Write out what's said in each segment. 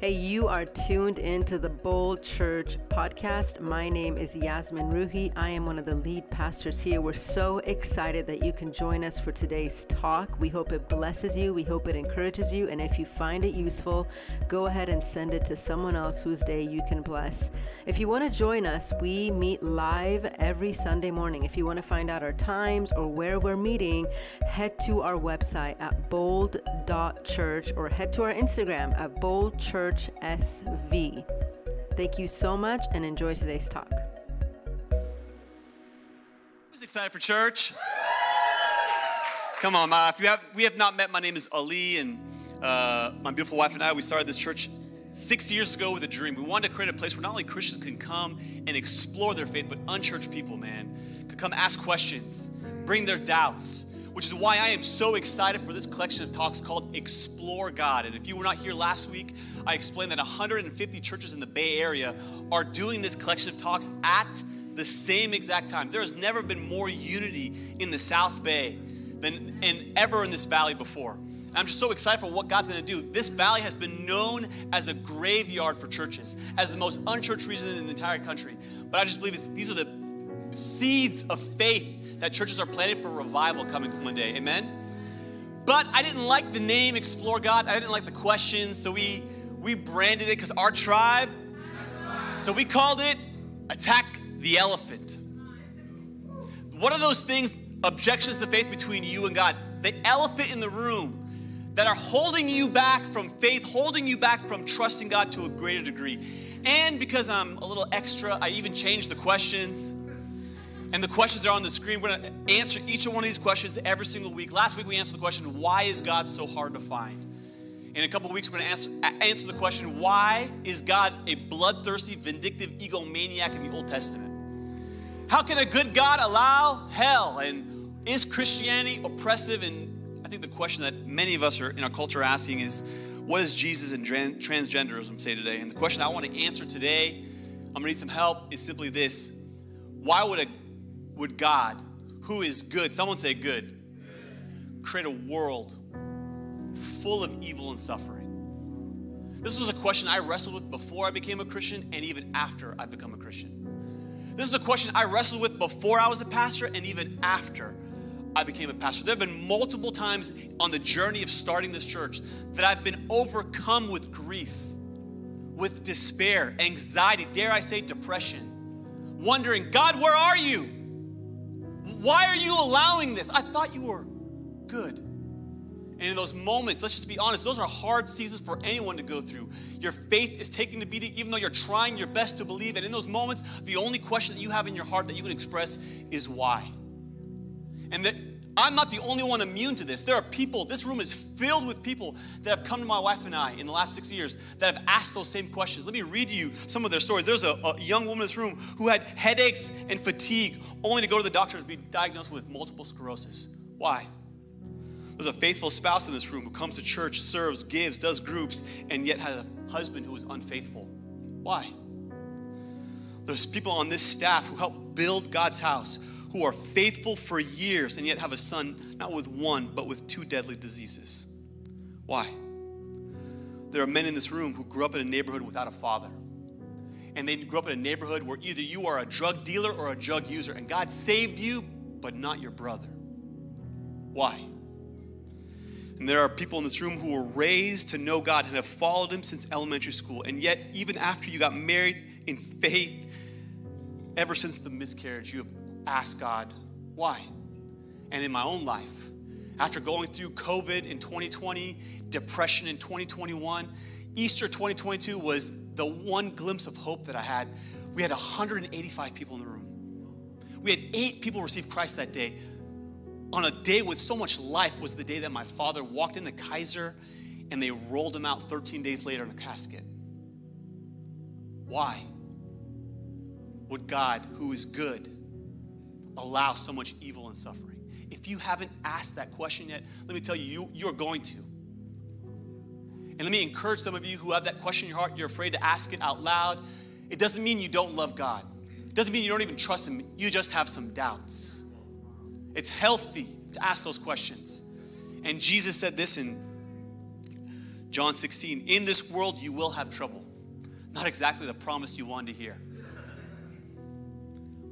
Hey, you are tuned into the Bold Church podcast. My name is Yasmin Roohi. I am one of the lead pastors here. We're so excited that you can join us for today's talk. We hope it blesses you, we hope it encourages you, and if you find it useful, go ahead and send it to someone else whose day you can bless. If you want to join us, we meet live every Sunday morning. If you want to find out our times or where we're meeting, head to our website at bold.church or head to our Instagram at boldchurch Church SV. Thank you so much and enjoy today's talk. Who's excited for church? Come on, uh, if you have, we have not met, my name is Ali, and uh, my beautiful wife and I, we started this church six years ago with a dream. We wanted to create a place where not only Christians can come and explore their faith, but unchurched people, man, could come ask questions, bring their doubts, which is why I am so excited for this collection of talks called Explore God. And if you were not here last week, I explained that 150 churches in the Bay Area are doing this collection of talks at the same exact time. There has never been more unity in the South Bay than in ever in this valley before. I'm just so excited for what God's going to do. This valley has been known as a graveyard for churches, as the most unchurched region in the entire country. But I just believe these are the seeds of faith that churches are planting for revival coming one day. Amen. But I didn't like the name Explore God. I didn't like the questions, so we we branded it because our tribe. So we called it Attack the Elephant. What are those things, objections to faith between you and God? The elephant in the room that are holding you back from faith, holding you back from trusting God to a greater degree. And because I'm a little extra, I even changed the questions. And the questions are on the screen. We're going to answer each one of these questions every single week. Last week we answered the question, why is God so hard to find? In a couple of weeks, we're going to answer, answer the question why is God a bloodthirsty, vindictive egomaniac in the Old Testament? How can a good God allow hell? And is Christianity oppressive? And I think the question that many of us are in our culture are asking is what does Jesus and transgenderism say today? And the question I want to answer today, I'm going to need some help, is simply this Why would, a, would God, who is good, someone say good, create a world full of evil and suffering? This was a question I wrestled with before I became a Christian and even after I become a Christian. This is a question I wrestled with before I was a pastor and even after I became a pastor. There have been multiple times on the journey of starting this church that I've been overcome with grief, with despair, anxiety, dare I say depression, wondering, God, where are you? Why are you allowing this? I thought you were good. And in those moments, let's just be honest, those are hard seasons for anyone to go through. Your faith is taking the beating, even though you're trying your best to believe. And in those moments, the only question that you have in your heart that you can express is why. And that I'm not the only one immune to this. There are people, this room is filled with people that have come to my wife and I in the last six years that have asked those same questions. Let me read you some of their stories. There's a, a young woman in this room who had headaches and fatigue only to go to the doctor to be diagnosed with multiple sclerosis. Why? There's a faithful spouse in this room who comes to church, serves, gives, does groups, and yet had a husband who is unfaithful. Why? There's people on this staff who help build God's house who are faithful for years and yet have a son not with one, but with two deadly diseases. Why? There are men in this room who grew up in a neighborhood without a father. And they grew up in a neighborhood where either you are a drug dealer or a drug user, and God saved you, but not your brother. Why? And there are people in this room who were raised to know God and have followed Him since elementary school. And yet, even after you got married in faith, ever since the miscarriage, you have asked God, why? And in my own life, after going through COVID in 2020, depression in 2021, Easter 2022 was the one glimpse of hope that I had. We had 185 people in the room. We had eight people receive Christ that day on a day with so much life was the day that my father walked into Kaiser and they rolled him out 13 days later in a casket. Why would God, who is good, allow so much evil and suffering? If you haven't asked that question yet, let me tell you, you you're going to. And let me encourage some of you who have that question in your heart, you're afraid to ask it out loud. It doesn't mean you don't love God. It doesn't mean you don't even trust Him. You just have some doubts. It's healthy to ask those questions. And Jesus said this in John 16, in this world you will have trouble. Not exactly the promise you wanted to hear.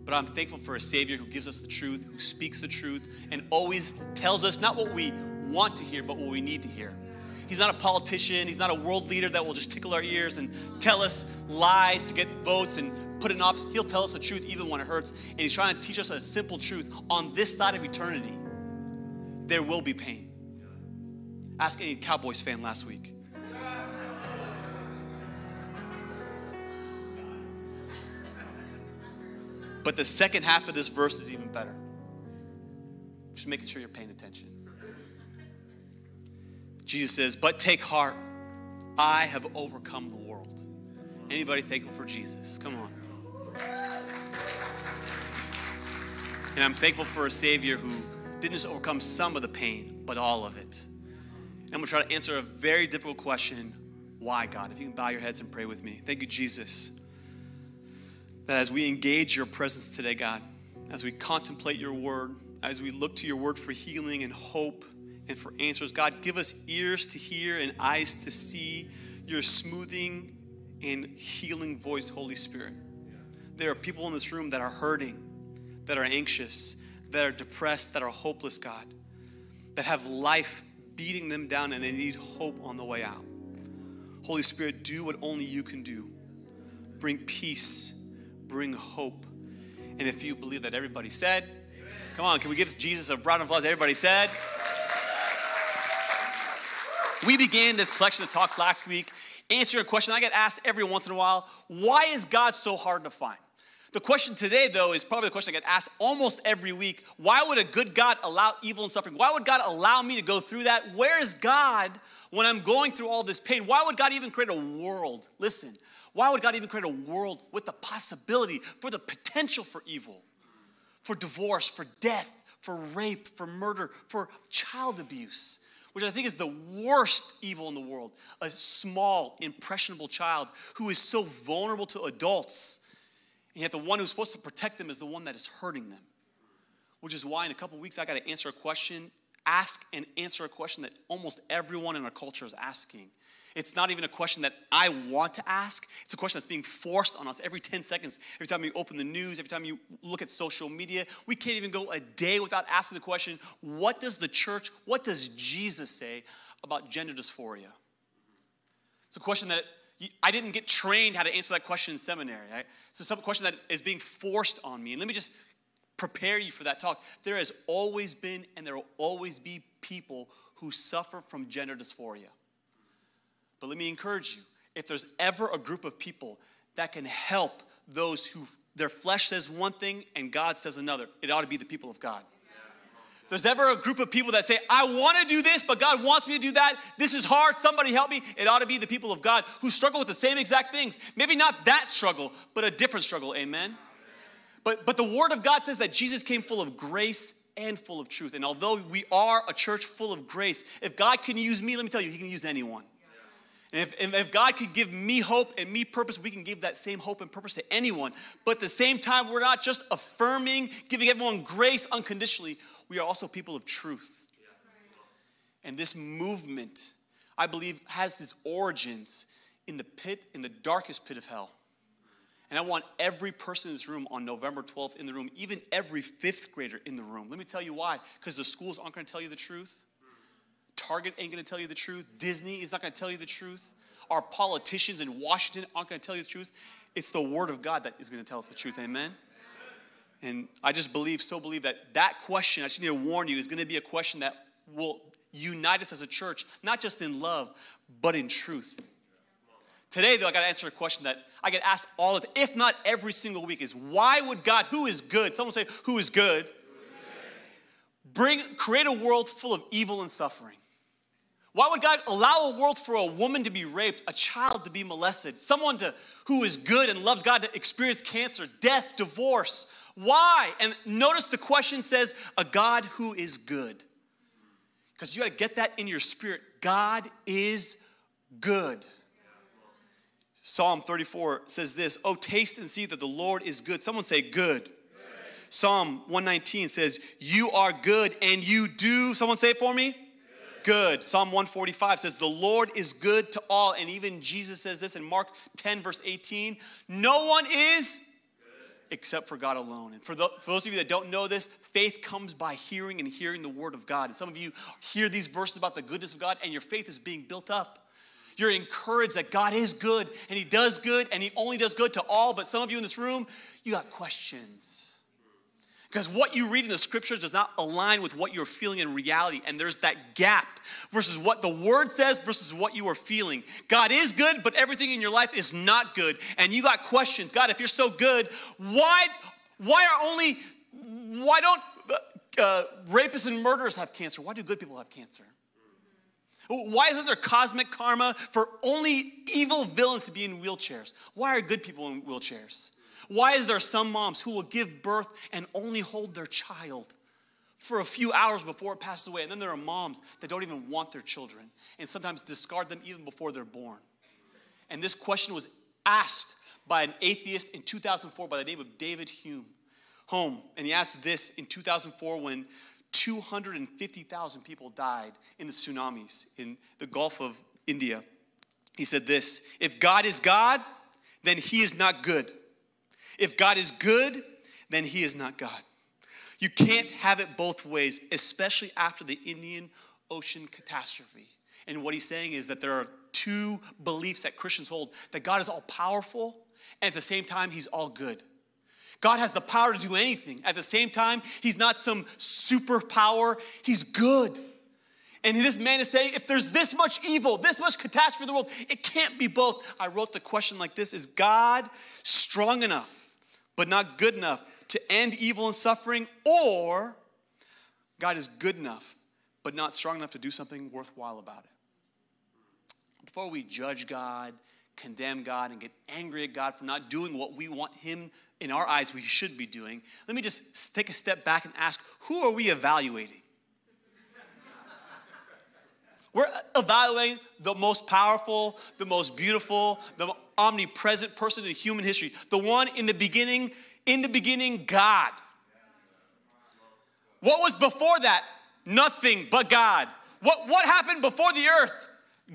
But I'm thankful for a Savior who gives us the truth, who speaks the truth, and always tells us not what we want to hear, but what we need to hear. He's not a politician, he's not a world leader that will just tickle our ears and tell us lies to get votes and put it off. He'll tell us the truth even when it hurts. And he's trying to teach us a simple truth. On this side of eternity, there will be pain. Ask any Cowboys fan last week. But the second half of this verse is even better. Just making sure you're paying attention. Jesus says, But take heart, I have overcome the world. Anybody thankful for Jesus? Come on. And I'm thankful for a Savior who didn't just overcome some of the pain, but all of it. And I'm gonna try to answer a very difficult question why, God? If you can bow your heads and pray with me. Thank you, Jesus. That as we engage your presence today, God, as we contemplate your word, as we look to your word for healing and hope and for answers, God, give us ears to hear and eyes to see your smoothing and healing voice, Holy Spirit. There are people in this room that are hurting, that are anxious, that are depressed, that are hopeless, God, that have life beating them down and they need hope on the way out. Holy Spirit, do what only you can do. Bring peace, bring hope. And if you believe that everybody said, Amen. come on, can we give Jesus a round of applause? Everybody said. We began this collection of talks last week answering a question I get asked every once in a while why is God so hard to find? The question today, though, is probably the question I get asked almost every week. Why would a good God allow evil and suffering? Why would God allow me to go through that? Where is God when I'm going through all this pain? Why would God even create a world? Listen, why would God even create a world with the possibility for the potential for evil, for divorce, for death, for rape, for murder, for child abuse? Which I think is the worst evil in the world. A small, impressionable child who is so vulnerable to adults and yet the one who's supposed to protect them is the one that is hurting them. Which is why in a couple weeks I got to answer a question, ask and answer a question that almost everyone in our culture is asking. It's not even a question that I want to ask. It's a question that's being forced on us every 10 seconds. Every time you open the news, every time you look at social media, we can't even go a day without asking the question what does the church, what does Jesus say about gender dysphoria? It's a question that I didn't get trained how to answer that question in seminary. Right? It's a question that is being forced on me. And let me just prepare you for that talk. There has always been and there will always be people who suffer from gender dysphoria. But let me encourage you if there's ever a group of people that can help those who their flesh says one thing and God says another, it ought to be the people of God If there's ever a group of people that say, I want to do this, but God wants me to do that. This is hard. Somebody help me. It ought to be the people of God who struggle with the same exact things. Maybe not that struggle, but a different struggle. Amen. But, but the word of God says that Jesus came full of grace and full of truth. And although we are a church full of grace, if God can use me, let me tell you, He can use anyone. And if, if, God could give me hope and me purpose, we can give that same hope and purpose to anyone. But at the same time, we're not just affirming, giving everyone grace unconditionally we are also people of truth. And this movement, I believe, has its origins in the pit, in the darkest pit of hell. And I want every person in this room on November 12th in the room, even every fifth grader in the room. Let me tell you why. Because the schools aren't going to tell you the truth. Target ain't to tell you the truth. Disney is not to tell you the truth. Our politicians in Washington aren't to tell you the truth. It's the Word of God that is to tell us the truth. Amen. And I just believe, so believe that that question, I just need to warn you, is to be a question that will unite us as a church, not just in love, but in truth. Today, though, I got to answer a question that I get asked all of, if not every single week, is why would God, who is good? Someone say, who is good? Bring, create a world full of evil and suffering. Why would God allow a world for a woman to be raped, a child to be molested, someone to, who is good and loves God to experience cancer, death, divorce, why? And notice the question says, a God who is good. Because you got to get that in your spirit. God is good. Psalm 34 says this Oh, taste and see that the Lord is good. Someone say, good. good. Psalm 119 says, You are good and you do, someone say it for me, good. Psalm 145 says, The Lord is good to all. And even Jesus says this in Mark 10, verse 18 No one is except for God alone. And for, the, for, those of you that don't know this, faith comes by hearing and hearing the word of God. And some of you hear these verses about the goodness of God, and your faith is being built up. You're encouraged that God is good, and He does good, and He only does good to all. But some of you in this room, you got questions. Because what you read in the scriptures does not align with what you're feeling in reality. And there's that gap versus what the word says versus what you are feeling. God is good, but everything in your life is not good. And you got questions. God, if you're so good, why, why are only, why don't uh, rapists and murderers have cancer? Why do good people have cancer? Why isn't there cosmic karma for only evil villains to be in wheelchairs? Why are good people in wheelchairs? Why is there some moms who will give birth and only hold their child for a few hours before it passes away? And then there are moms that don't even want their children and sometimes discard them even before they're born. And this question was asked by an atheist in 2004 by the name of David Hume. Home. And he asked this in 2004 when 250,000 people died in the tsunamis in the Gulf of India. He said this If God is God, then he is not good. If God is good, then he is not God. You can't have it both ways, especially after the Indian Ocean catastrophe. And what he's saying is that there are two beliefs that Christians hold that God is all powerful, and at the same time, he's all good. God has the power to do anything. At the same time, he's not some superpower, he's good. And this man is saying, if there's this much evil, this much catastrophe in the world, it can't be both. I wrote the question like this Is God strong enough but not good enough to end evil and suffering, or God is good enough, but not strong enough to do something worthwhile about it. Before we judge God, condemn God, and get angry at God for not doing what we want Him in our eyes we should be doing, let me just take a step back and ask who are we evaluating? We're uh, evaluating the most powerful, the most beautiful, the omnipresent person in human history. The one in the beginning, in the beginning, God. What was before that? Nothing but God. What, what happened before the earth?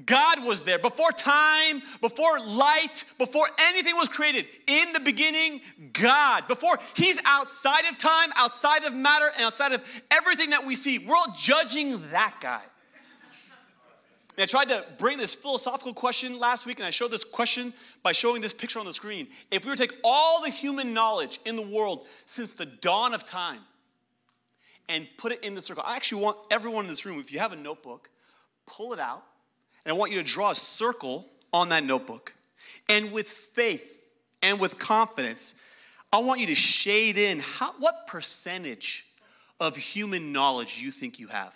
God was there. Before time, before light, before anything was created. In the beginning, God. Before He's outside of time, outside of matter, and outside of everything that we see. We're all judging that guy. And I tried to bring this philosophical question last week, and I showed this question by showing this picture on the screen. If we were to take all the human knowledge in the world since the dawn of time and put it in the circle, I actually want everyone in this room, if you have a notebook, pull it out, and I want you to draw a circle on that notebook. And with faith and with confidence, I want you to shade in how, what percentage of human knowledge you think you have.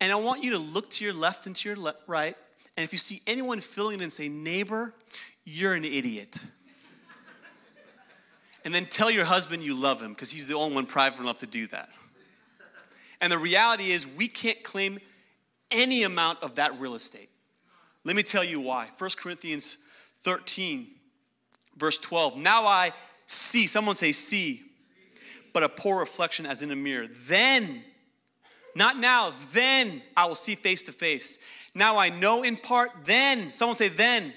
And I want you to look to your left and to your le- right. And if you see anyone filling it in, say, neighbor, you're an idiot. and then tell your husband you love him because he's the only one private enough to do that. And the reality is, we can't claim any amount of that real estate. Let me tell you why. 1 Corinthians 13, verse 12. Now I see, someone say, see, but a poor reflection as in a mirror. Then not now, then I will see face to face. Now I know in part, then, someone say, then.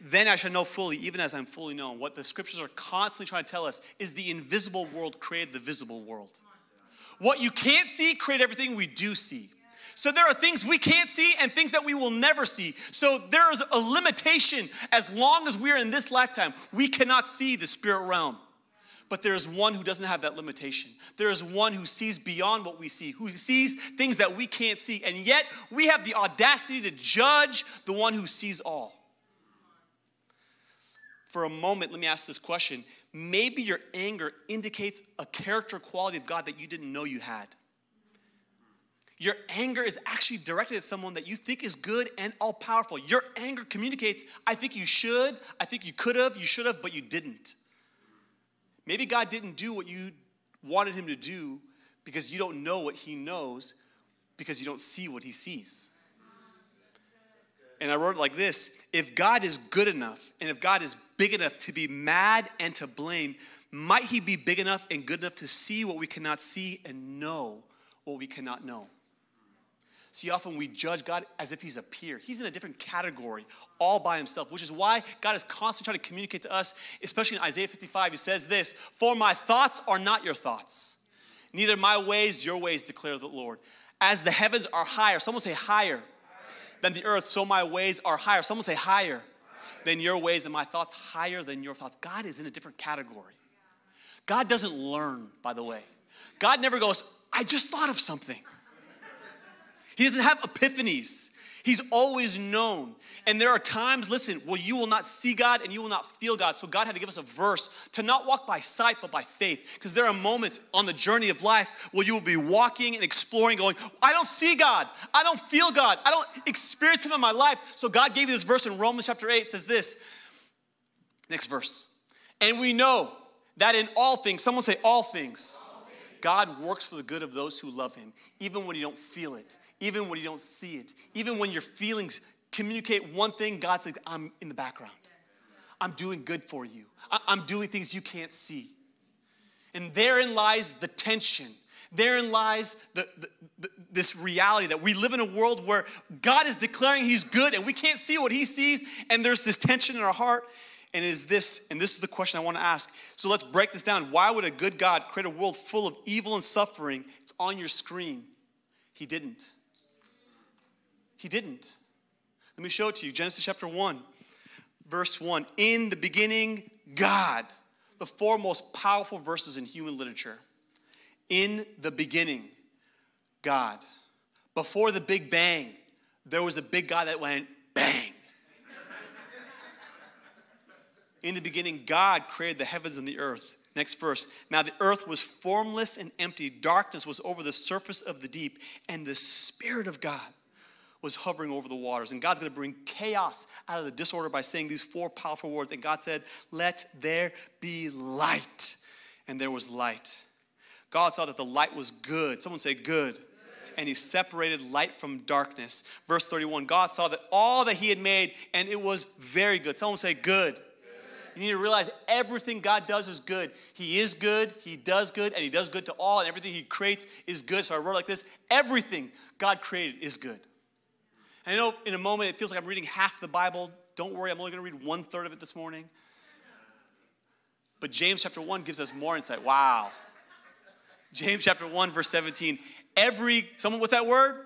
Then I shall know fully, even as I'm fully known. What the scriptures are constantly trying to tell us is the invisible world created the visible world. What you can't see created everything we do see. So there are things we can't see and things that we will never see. So there is a limitation as long as we're in this lifetime. We cannot see the spirit realm. But there is one who doesn't have that limitation. There is one who sees beyond what we see, who sees things that we can't see. And yet we have the audacity to judge the one who sees all. For a moment, let me ask this question. Maybe your anger indicates a character quality of God that you didn't know you had. Your anger is actually directed at someone that you think is good and all powerful. Your anger communicates, I think you should, I think you could have, you should have, but you didn't. Maybe God didn't do what you wanted him to do because you don't know what he knows because you don't see what he sees. And I wrote it like this If God is good enough and if God is big enough to be mad and to blame, might he be big enough and good enough to see what we cannot see and know what we cannot know. See, often we judge God as if He's a peer. He's in a different category all by Himself, which is why God is constantly trying to communicate to us, especially in Isaiah 55. He says this For my thoughts are not your thoughts, neither my ways your ways, declare the Lord. As the heavens are higher, someone say higher, than the earth, so my ways are higher. Someone say higher than your ways, and my thoughts higher than your thoughts. God is in a different category. God doesn't learn, by the way. God never goes, I just thought of something. He doesn't have epiphanies. He's always known. And there are times, listen, where you will not see God and you will not feel God. So God had to give us a verse to not walk by sight, but by faith. Because there are moments on the journey of life where you will be walking and exploring, going, I don't see God. I don't feel God. I don't experience Him in my life. So God gave you this verse in Romans chapter 8. It says this. Next verse. And we know that in all things, someone say all things. God works for the good of those who love him, even when you don't feel it, even when you don't see it, even when your feelings communicate one thing, God says, I'm in the background. I'm doing good for you. I'm doing things you can't see. And therein lies the tension. Therein lies the, the, the, this reality that we live in a world where God is declaring He's good and we can't see what He sees, and there's this tension in our heart. And is this, and this is the question I want to ask. So let's break this down. Why would a good God create a world full of evil and suffering? It's on your screen. He didn't. He didn't. Let me show it to you. Genesis chapter 1, verse 1. In the beginning, God. The four most powerful verses in human literature. In the beginning, God. Before the Big Bang, there was a big God that went bang. In the beginning, God created the heavens and the earth. Next verse. Now the earth was formless and empty. Darkness was over the surface of the deep, and the Spirit of God was hovering over the waters. And God's going to bring chaos out of the disorder by saying these four powerful words. And God said, Let there be light. And there was light. God saw that the light was good. Someone say, Good. good. And he separated light from darkness. Verse 31 God saw that all that he had made, and it was very good. Someone say, Good. You need to realize everything God does is good. He is good, He does good, and He does good to all, and everything He creates is good. So I wrote like this everything God created is good. I know in a moment it feels like I'm reading half the Bible. Don't worry, I'm only going to read one third of it this morning. But James chapter 1 gives us more insight. Wow. James chapter 1, verse 17. Every, someone, what's that word?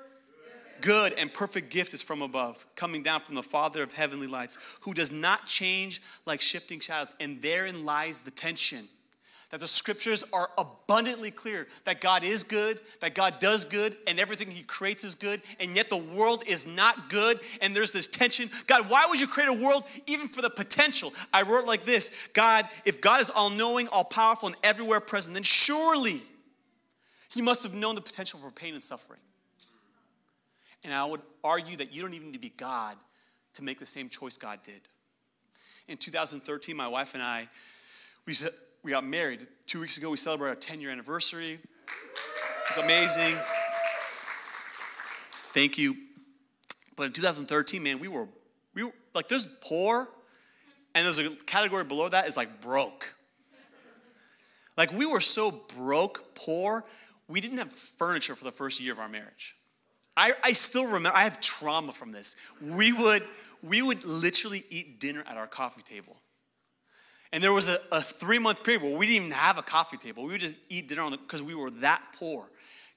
good and perfect gift is from above, coming down from the Father of heavenly lights, who does not change like shifting shadows. And therein lies the tension. That the scriptures are abundantly clear that God is good, that God does good, and everything He creates is good, and yet the world is not good, and there's this tension. God, why would you create a world even for the potential? I wrote like this God, if God is all knowing, all powerful, and everywhere present, then surely He must have known the potential for pain and suffering. And I would argue that you don't even need to be God to make the same choice God did. In 2013, my wife and I, we, we got married. Two weeks ago, we celebrated our 10 year anniversary. It was amazing. Thank you. But in 2013, man, we were, we were like, there's poor, and there's a category below that is like broke. Like, we were so broke, poor, we didn't have furniture for the first year of our marriage. I, I still remember, I have trauma from this. We would, we would literally eat dinner at our coffee table. And there was a, a three month period where we didn't even have a coffee table. We would just eat dinner because we were that poor,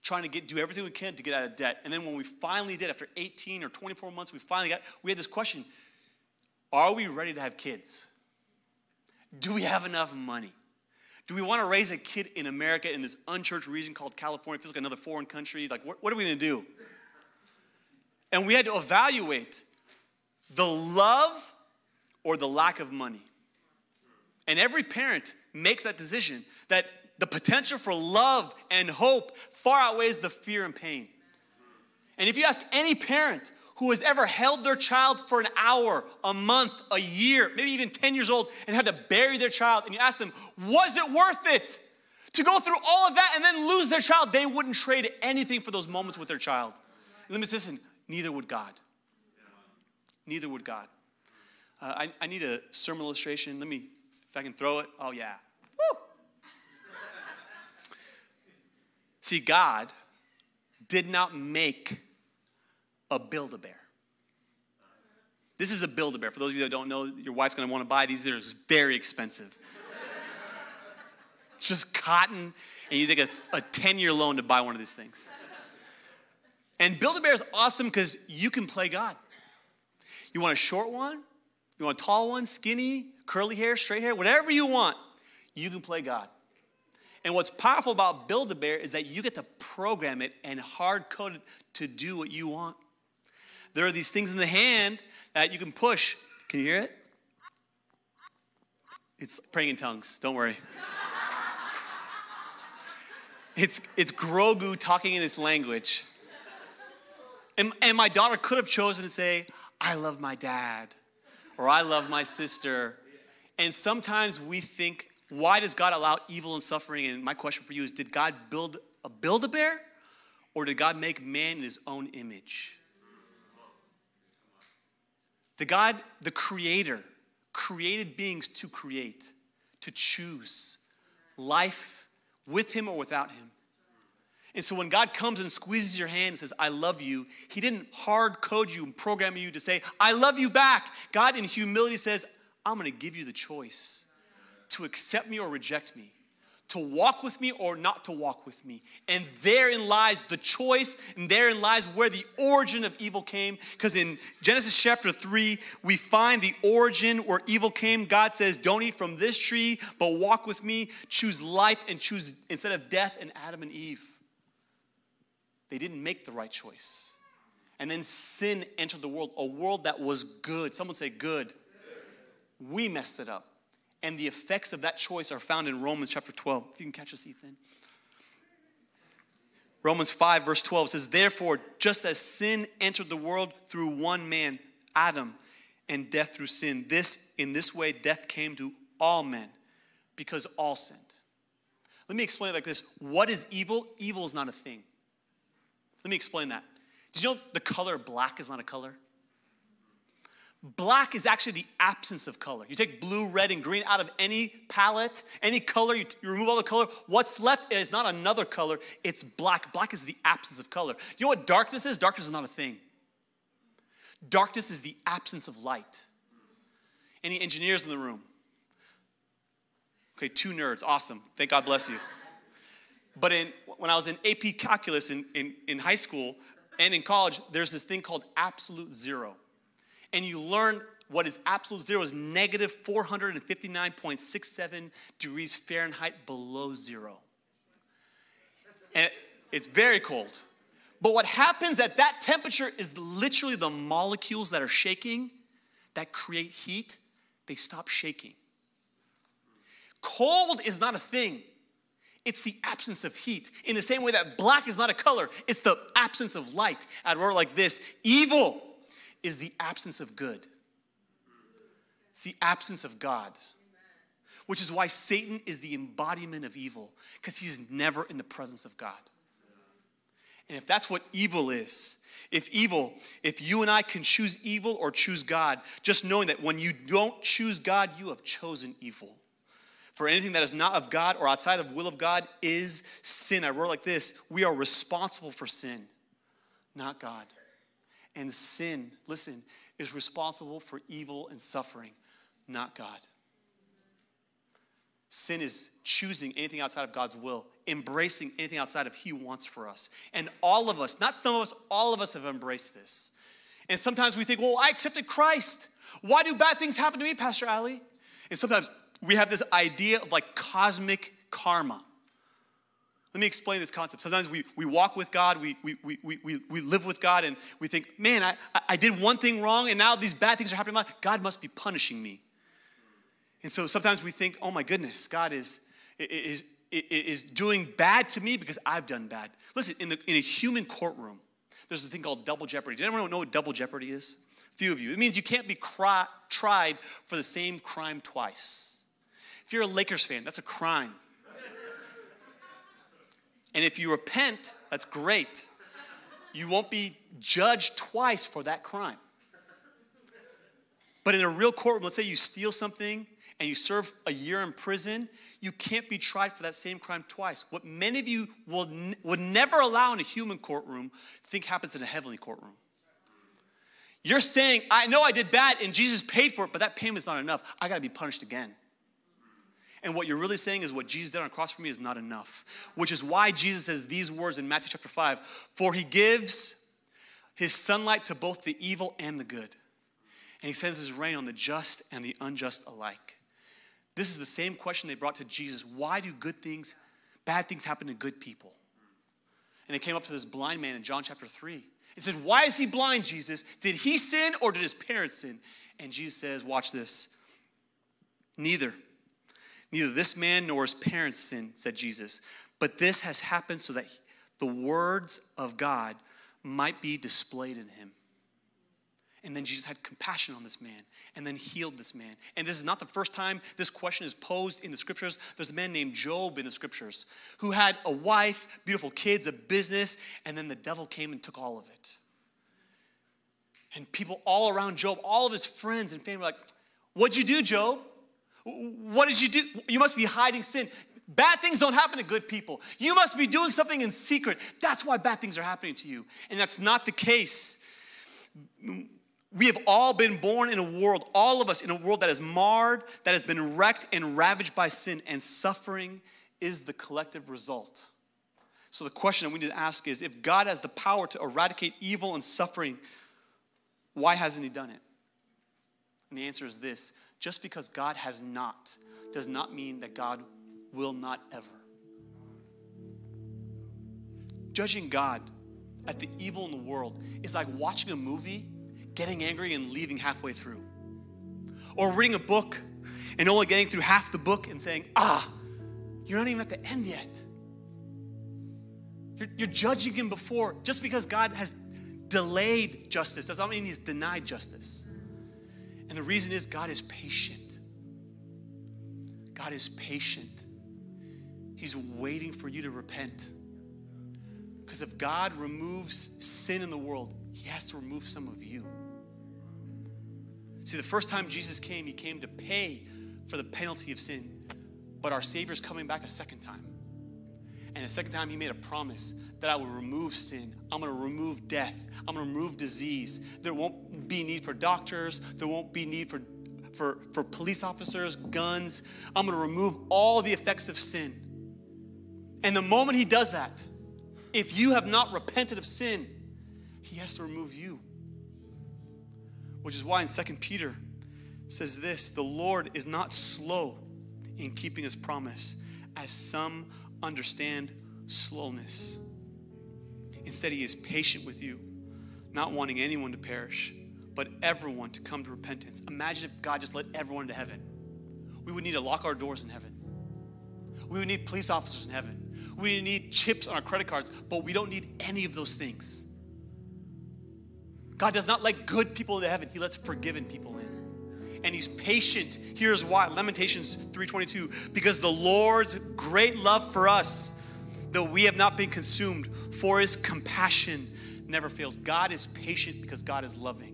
trying to get do everything we can to get out of debt. And then when we finally did, after 18 or 24 months, we finally got, we had this question Are we ready to have kids? Do we have enough money? Do we want to raise a kid in America in this unchurched region called California? It feels like another foreign country. Like, what, what are we going to do? And we had to evaluate the love or the lack of money. And every parent makes that decision that the potential for love and hope far outweighs the fear and pain. And if you ask any parent who has ever held their child for an hour, a month, a year, maybe even 10 years old, and had to bury their child, and you ask them, was it worth it to go through all of that and then lose their child? They wouldn't trade anything for those moments with their child. let me say, listen, neither would God. Neither would God. Uh, I, I need a sermon illustration. Let me, if I can throw it. Oh, yeah. Woo! See, God did not make a Build a Bear. This is a Build a Bear. For those of you that don't know, your wife's gonna wanna buy these. They're very expensive. it's just cotton, and you take a, a 10 year loan to buy one of these things. And Build a Bear is awesome because you can play God. You want a short one, you want a tall one, skinny, curly hair, straight hair, whatever you want, you can play God. And what's powerful about Build a Bear is that you get to program it and hard code it to do what you want. There are these things in the hand that you can push. Can you hear it? It's praying in tongues, don't worry. it's, it's Grogu talking in its language. And, and my daughter could have chosen to say, I love my dad, or I love my sister. And sometimes we think, why does God allow evil and suffering? And my question for you is, did God build a Build-A-Bear, or did God make man in his own image? The God, the creator, created beings to create, to choose life with him or without him. And so when God comes and squeezes your hand and says, I love you, He didn't hard code you and program you to say, I love you back. God in humility says, I'm gonna give you the choice to accept me or reject me, to walk with me or not to walk with me. And therein lies the choice, and therein lies where the origin of evil came. Because in Genesis chapter 3, we find the origin where evil came. God says, Don't eat from this tree, but walk with me, choose life, and choose instead of death and Adam and Eve. They didn't make the right choice. And then sin entered the world, a world that was good. Someone say good. We messed it up. And the effects of that choice are found in Romans chapter 12. If you can catch us, Ethan. Romans 5, verse 12 says, Therefore, just as sin entered the world through one man, Adam, and death through sin, this in this way death came to all men because all sinned. Let me explain it like this. What is evil? Evil is not a thing. Let me explain that. Did you know the color black is not a color? Black is actually the absence of color. You take blue, red, and green out of any palette, any color, you, you, remove all the color. What's left is not another color, it's black. Black is the absence of color. You know what darkness is? Darkness is not a thing. Darkness is the absence of light. Any engineers in the room? Okay, two nerds, awesome. Thank God bless you. But in, when I was in AP calculus in, in, in high school and in college, there's this thing called absolute zero. And you learn what is absolute zero is negative 459.67 degrees Fahrenheit below zero. And it's very cold. But what happens at that temperature is literally the molecules that are shaking that create heat, they stop shaking. Cold is not a thing. It's the absence of heat. In the same way that black is not a color, it's the absence of light. I'd word like this evil is the absence of good, it's the absence of God. Which is why Satan is the embodiment of evil, because he's never in the presence of God. And if that's what evil is, if evil, if you and I can choose evil or choose God, just knowing that when you don't choose God, you have chosen evil. For anything that is not of God or outside of will of God is sin. I wrote like this We are responsible for sin, not God. And sin, listen, is responsible for evil and suffering, not God. Sin is choosing anything outside of God's will, embracing anything outside of He wants for us. And all of us, not some of us, all of us have embraced this. And sometimes we think, well, I accepted Christ. Why do bad things happen to me, Pastor Ali? And sometimes we have this idea of like cosmic karma. Let me explain this concept. Sometimes we, we walk with God, we, we, we, we, we live with God, and we think, man, I, I did one thing wrong, and now these bad things are happening. God must be punishing me. And so sometimes we think, oh my goodness, God is, is, is doing bad to me because I've done bad. Listen, in, the, in a human courtroom, there's this thing called double jeopardy. Does anyone know what double jeopardy is? A few of you. It means you can't be cry, tried for the same crime twice. If you're a Lakers fan, that's a crime. And if you repent, that's great. You won't be judged twice for that crime. But in a real courtroom, let's say you steal something and you serve a year in prison, you can't be tried for that same crime twice. What many of you will, would never allow in a human courtroom, think happens in a heavenly courtroom. You're saying, I know I did bad and Jesus paid for it, but that payment's not enough. I gotta be punished again. And what you're really saying is what Jesus did on the cross for me is not enough. Which is why Jesus says these words in Matthew chapter 5 For he gives his sunlight to both the evil and the good. And he sends his rain on the just and the unjust alike. This is the same question they brought to Jesus. Why do good things, bad things happen to good people? And they came up to this blind man in John chapter 3. It says, Why is he blind, Jesus? Did he sin or did his parents sin? And Jesus says, Watch this. Neither. Neither this man nor his parents sinned, said Jesus, but this has happened so that the words of God might be displayed in him. And then Jesus had compassion on this man and then healed this man. And this is not the first time this question is posed in the scriptures. There's a man named Job in the scriptures who had a wife, beautiful kids, a business, and then the devil came and took all of it. And people all around Job, all of his friends and family were like, What'd you do, Job? What did you do? You must be hiding sin. Bad things don't happen to good people. You must be doing something in secret. That's why bad things are happening to you. And that's not the case. We have all been born in a world, all of us, in a world that is marred, that has been wrecked and ravaged by sin, and suffering is the collective result. So, the question that we need to ask is if God has the power to eradicate evil and suffering, why hasn't He done it? And the answer is this just because God has not does not mean that God will not ever. Judging God at the evil in the world is like watching a movie, getting angry, and leaving halfway through. Or reading a book and only getting through half the book and saying, ah, you're not even at the end yet. You're, you're judging him before. Just because God has delayed justice does not mean he's denied justice. And the reason is God is patient. God is patient. He's waiting for you to repent. Because if God removes sin in the world, He has to remove some of you. See, the first time Jesus came, He came to pay for the penalty of sin. But our Savior's coming back a second time. And the second time, He made a promise that I will remove sin. I'm going to remove death. I'm going to remove disease. There won't be need for doctors. There won't be need for, for, for police officers, guns. I'm going to remove all the effects of sin. And the moment he does that, if you have not repented of sin, he has to remove you. Which is why in 2 Peter says this, the Lord is not slow in keeping his promise, as some understand slowness. Instead, he is patient with you, not wanting anyone to perish, but everyone to come to repentance. Imagine if God just let everyone into heaven. We would need to lock our doors in heaven. We would need police officers in heaven. We need chips on our credit cards, but we don't need any of those things. God does not let good people into heaven. He lets forgiven people in. And he's patient. Here's why. Lamentations 3:22 because the Lord's great love for us, though we have not been consumed, for his compassion never fails. God is patient because God is loving.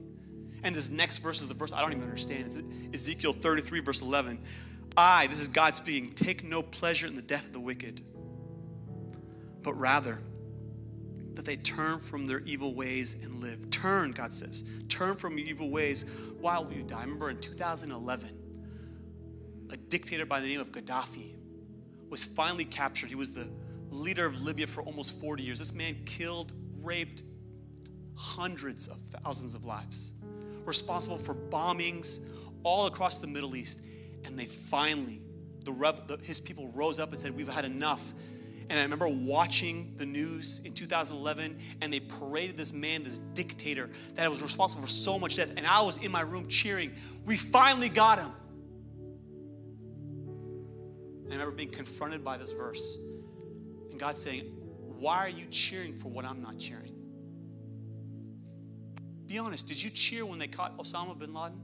And this next verse is the verse I don't even understand. It's Ezekiel 33, verse 11. I, this is God speaking, take no pleasure in the death of the wicked, but rather that they turn from their evil ways and live. Turn, God says. Turn from your evil ways. While will you die? I remember in 2011, a dictator by the name of Gaddafi was finally captured. He was the leader of Libya for almost 40 years. This man killed, raped hundreds of thousands of lives, responsible for bombings all across the Middle East. And they finally, the his people rose up and said, We've had enough. And I remember watching the news in 2011, and they paraded this man, this dictator, that was responsible for so much death. And I was in my room cheering, We finally got him. And I remember being confronted by this verse. And God saying, Why are you cheering for what I'm not cheering? Be honest, did you cheer when they caught Osama bin Laden?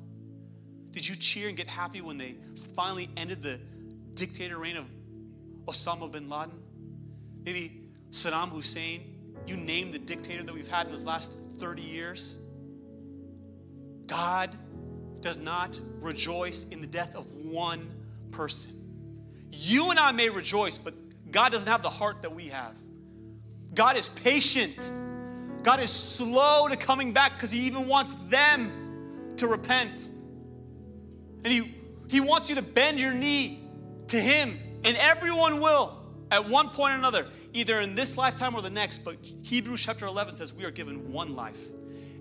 Did you cheer and get happy when they finally ended the dictator reign of Osama bin Laden? Maybe Saddam Hussein, you name the dictator that we've had in this last 30 years. God does not rejoice in the death of one person. You and I may rejoice, but God doesn't have the heart that we have. God is patient. God is slow to coming back because He even wants them to repent. And He, he wants you to bend your knee to Him, and everyone will at one point or another, either in this lifetime or the next. But Hebrews chapter 11 says we are given one life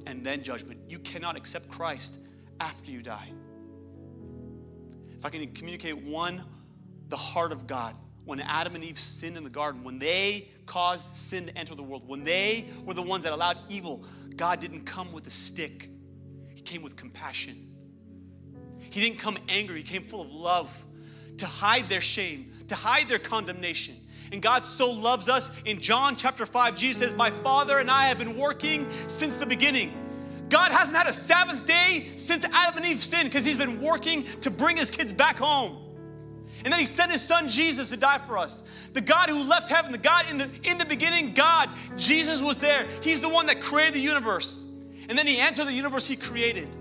and then judgment. You cannot accept Christ after you die. If I can communicate one, the heart of God. When Adam and Eve sinned in the garden, when they caused sin to enter the world, when they were the ones that allowed evil, God didn't come with a stick, He came with compassion. He didn't come angry, He came full of love to hide their shame, to hide their condemnation. And God so loves us. In John chapter 5, Jesus says, My Father and I have been working since the beginning. God hasn't had a Sabbath day since Adam and Eve sinned because He's been working to bring His kids back home. And then he sent his son Jesus to die for us. The God who left heaven, the God in the in the beginning, God, Jesus was there. He's the one that created the universe. And then he entered the universe he created.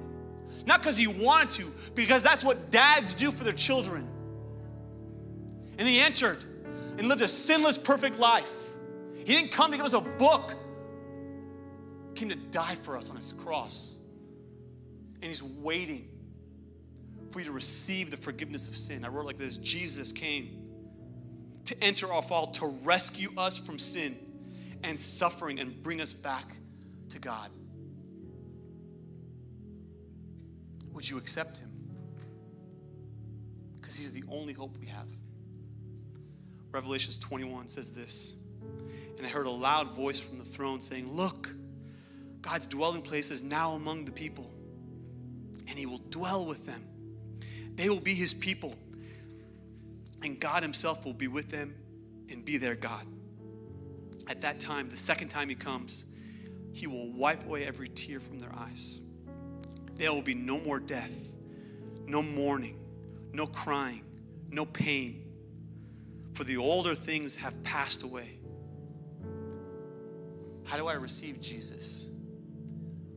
Not because he wanted to, because that's what dads do for their children. And he entered and lived a sinless, perfect life. He didn't come to give us a book. He came to die for us on his cross. And he's waiting for you to receive the forgiveness of sin. I wrote like this Jesus came to enter our fall, to rescue us from sin and suffering and bring us back to God. Would you accept him? Because he's the only hope we have. Revelations 21 says this And I heard a loud voice from the throne saying, Look, God's dwelling place is now among the people, and he will dwell with them they will be his people. And God himself will be with them and be their God. At that time, the second time he comes, he will wipe away every tear from their eyes. There will be no more death, no mourning, no crying, no pain, for the older things have passed away. How do I receive Jesus?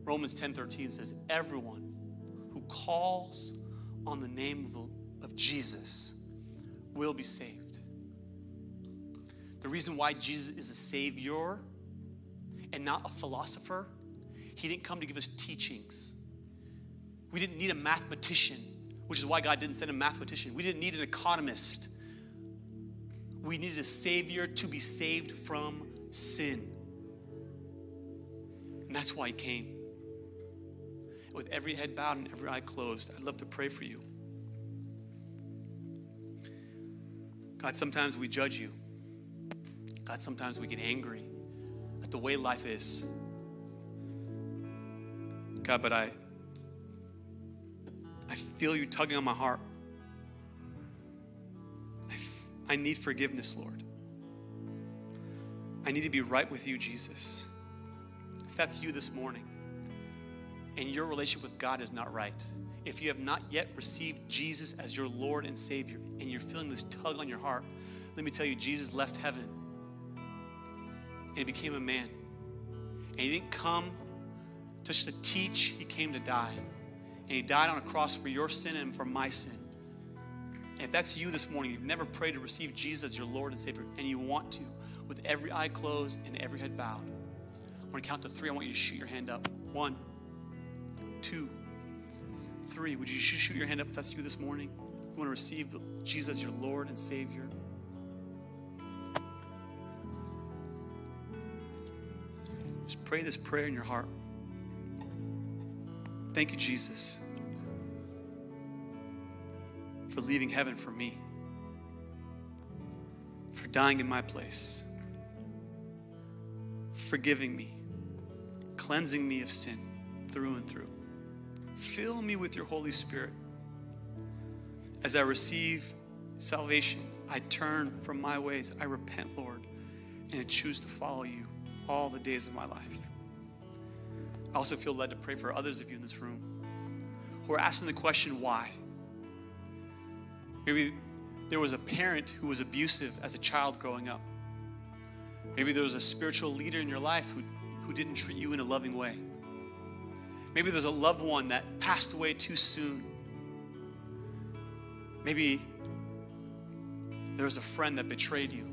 Romans 10:13 says everyone who calls on the name of, of Jesus will be saved. The reason why Jesus is a savior and not a philosopher, he didn't come to give us teachings. We didn't need a mathematician, which is why God didn't send a mathematician. We didn't need an economist. We needed a savior to be saved from sin. And that's why he came with every head bowed and every eye closed, I'd love to pray for you. God, sometimes we judge you. God, sometimes we get angry at the way life is. God, but I I feel you tugging on my heart. I need forgiveness, Lord. I need to be right with you, Jesus. If that's you this morning, and your relationship with God is not right, if you have not yet received Jesus as your Lord and Savior, and you're feeling this tug on your heart, let me tell you, Jesus left heaven and he became a man. And he didn't come just to teach, he came to die. And he died on a cross for your sin and for my sin. If that's you this morning, you've never prayed to receive Jesus as your Lord and Savior, and you want to, with every eye closed and every head bowed, I'm going to count to three. I want you to shoot your hand up. One two, three. Would you shoot your hand up if that's you this morning? You want to receive Jesus as your Lord and Savior? Just pray this prayer in your heart. Thank you, Jesus, for leaving heaven for me, for dying in my place, forgiving me, cleansing me of sin through and through. Fill me with your Holy Spirit. As I receive salvation, I turn from my ways. I repent, Lord, and I choose to follow you all the days of my life. I also feel led to pray for others of you in this room who are asking the question, why? Maybe there was a parent who was abusive as a child growing up. Maybe there was a spiritual leader in your life who, who didn't treat you in a loving way. Maybe there's a loved one that passed away too soon. Maybe there was a friend that betrayed you.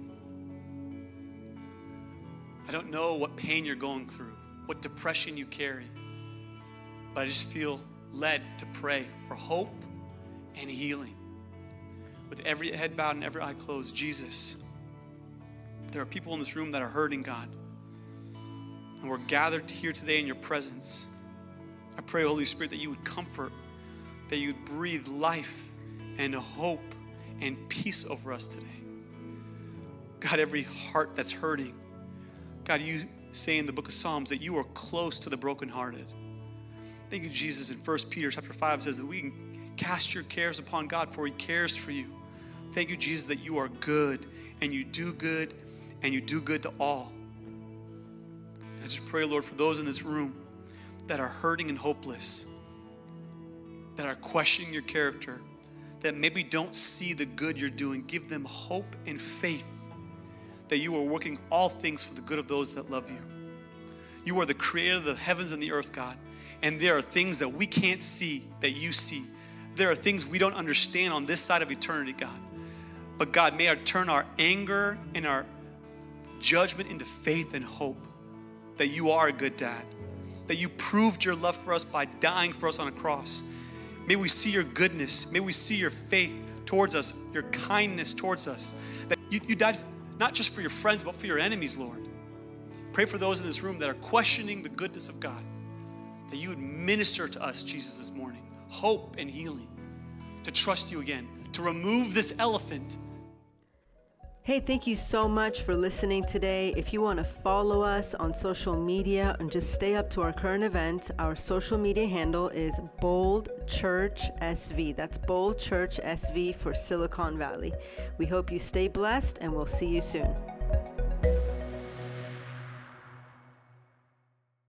I don't know what pain you're going through, what depression you carry, but I just feel led to pray for hope and healing. With every head bowed and every eye closed, Jesus, there are people in this room that are hurting, God. And we're gathered here today in your presence. I pray, Holy Spirit, that you would comfort, that you would breathe life and hope and peace over us today. God, every heart that's hurting, God, you say in the book of Psalms that you are close to the brokenhearted. Thank you, Jesus. In 1 Peter chapter 5 says that we can cast your cares upon God, for he cares for you. Thank you, Jesus, that you are good and you do good and you do good to all. I just pray, Lord, for those in this room that are hurting and hopeless, that are questioning your character, that maybe don't see the good you're doing. Give them hope and faith that you are working all things for the good of those that love you. You are the creator of the heavens and the earth, God. And there are things that we can't see that you see. There are things we don't understand on this side of eternity, God. But God, may I turn our anger and our judgment into faith and hope that you are a good dad, that you proved your love for us by dying for us on a cross. May we see your goodness. May we see your faith towards us, your kindness towards us. That you, you died not just for your friends, but for your enemies, Lord. Pray for those in this room that are questioning the goodness of God, that you would minister to us, Jesus, this morning, hope and healing, to trust you again, to remove this elephant Hey, thank you so much for listening today. If you want to follow us on social media and just stay up to our current events, our social media handle is Bold Church SV. That's Bold Church SV for Silicon Valley. We hope you stay blessed and we'll see you soon.